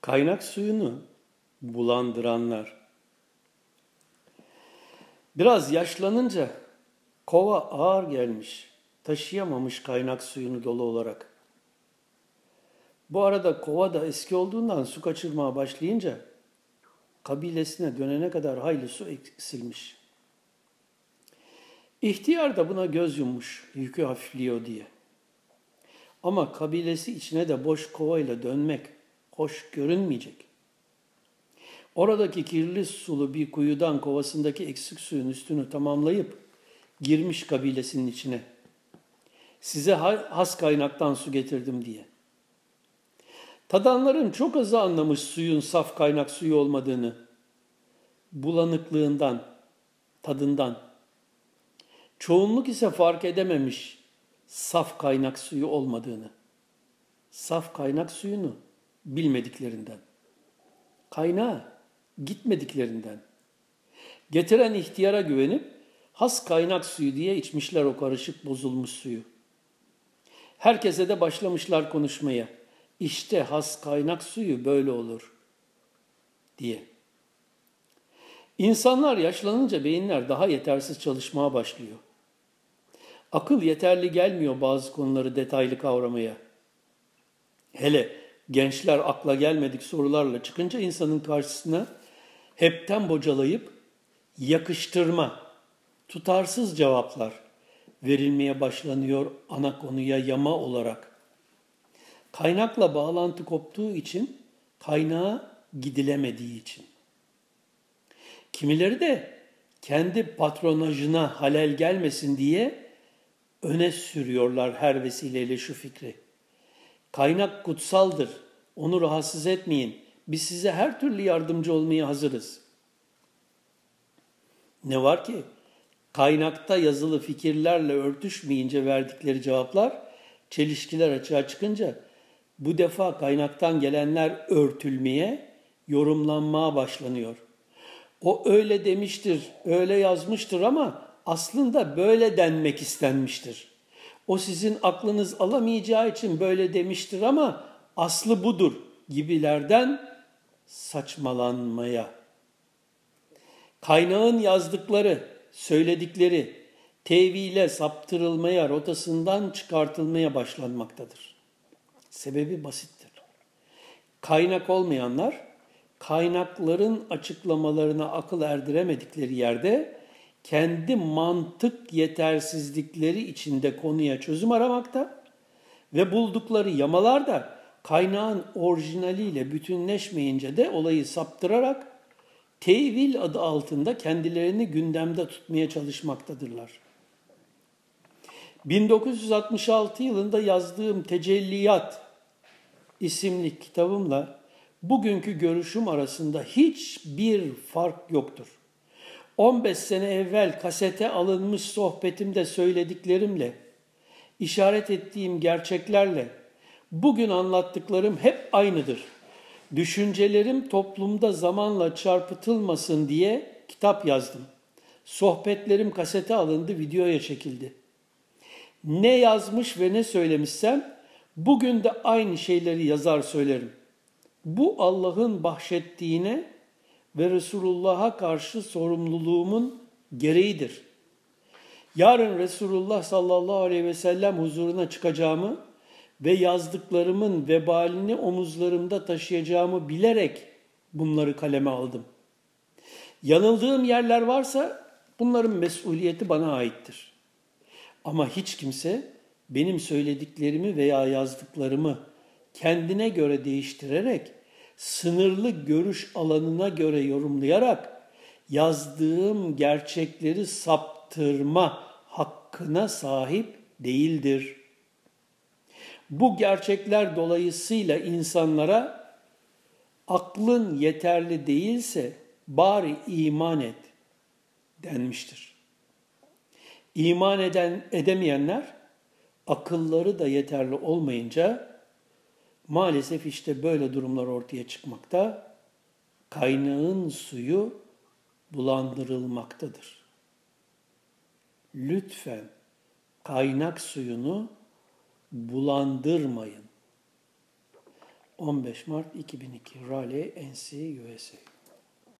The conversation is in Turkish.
Kaynak suyunu bulandıranlar. Biraz yaşlanınca kova ağır gelmiş, taşıyamamış kaynak suyunu dolu olarak. Bu arada kova da eski olduğundan su kaçırmaya başlayınca kabilesine dönene kadar hayli su eksilmiş. İhtiyar da buna göz yummuş, yükü hafifliyor diye. Ama kabilesi içine de boş kovayla dönmek hoş görünmeyecek. Oradaki kirli sulu bir kuyudan kovasındaki eksik suyun üstünü tamamlayıp girmiş kabilesinin içine. Size has kaynaktan su getirdim diye. Tadanların çok azı anlamış suyun saf kaynak suyu olmadığını. Bulanıklığından, tadından. Çoğunluk ise fark edememiş saf kaynak suyu olmadığını. Saf kaynak suyunu bilmediklerinden. Kaynağı gitmediklerinden. Getiren ihtiyara güvenip has kaynak suyu diye içmişler o karışık bozulmuş suyu. Herkese de başlamışlar konuşmaya. İşte has kaynak suyu böyle olur diye. İnsanlar yaşlanınca beyinler daha yetersiz çalışmaya başlıyor. Akıl yeterli gelmiyor bazı konuları detaylı kavramaya. Hele gençler akla gelmedik sorularla çıkınca insanın karşısına hepten bocalayıp yakıştırma, tutarsız cevaplar verilmeye başlanıyor ana konuya yama olarak. Kaynakla bağlantı koptuğu için, kaynağa gidilemediği için. Kimileri de kendi patronajına halel gelmesin diye öne sürüyorlar her vesileyle şu fikri. Kaynak kutsaldır, onu rahatsız etmeyin. Biz size her türlü yardımcı olmaya hazırız. Ne var ki kaynakta yazılı fikirlerle örtüşmeyince verdikleri cevaplar çelişkiler açığa çıkınca bu defa kaynaktan gelenler örtülmeye, yorumlanmaya başlanıyor. O öyle demiştir, öyle yazmıştır ama aslında böyle denmek istenmiştir. O sizin aklınız alamayacağı için böyle demiştir ama aslı budur gibilerden saçmalanmaya. Kaynağın yazdıkları, söyledikleri tevhile saptırılmaya, rotasından çıkartılmaya başlanmaktadır. Sebebi basittir. Kaynak olmayanlar, kaynakların açıklamalarına akıl erdiremedikleri yerde kendi mantık yetersizlikleri içinde konuya çözüm aramakta ve buldukları yamalar da kaynağın orijinaliyle bütünleşmeyince de olayı saptırarak tevil adı altında kendilerini gündemde tutmaya çalışmaktadırlar. 1966 yılında yazdığım Tecelliyat isimli kitabımla bugünkü görüşüm arasında hiçbir fark yoktur. 15 sene evvel kasete alınmış sohbetimde söylediklerimle, işaret ettiğim gerçeklerle bugün anlattıklarım hep aynıdır. Düşüncelerim toplumda zamanla çarpıtılmasın diye kitap yazdım. Sohbetlerim kasete alındı, videoya çekildi. Ne yazmış ve ne söylemişsem bugün de aynı şeyleri yazar söylerim. Bu Allah'ın bahşettiğine ve Resulullah'a karşı sorumluluğumun gereğidir. Yarın Resulullah sallallahu aleyhi ve sellem huzuruna çıkacağımı ve yazdıklarımın vebalini omuzlarımda taşıyacağımı bilerek bunları kaleme aldım. Yanıldığım yerler varsa bunların mesuliyeti bana aittir. Ama hiç kimse benim söylediklerimi veya yazdıklarımı kendine göre değiştirerek sınırlı görüş alanına göre yorumlayarak yazdığım gerçekleri saptırma hakkına sahip değildir. Bu gerçekler dolayısıyla insanlara aklın yeterli değilse bari iman et denmiştir. İman eden edemeyenler akılları da yeterli olmayınca Maalesef işte böyle durumlar ortaya çıkmakta. Kaynağın suyu bulandırılmaktadır. Lütfen kaynak suyunu bulandırmayın. 15 Mart 2002 Raleigh, NC, USA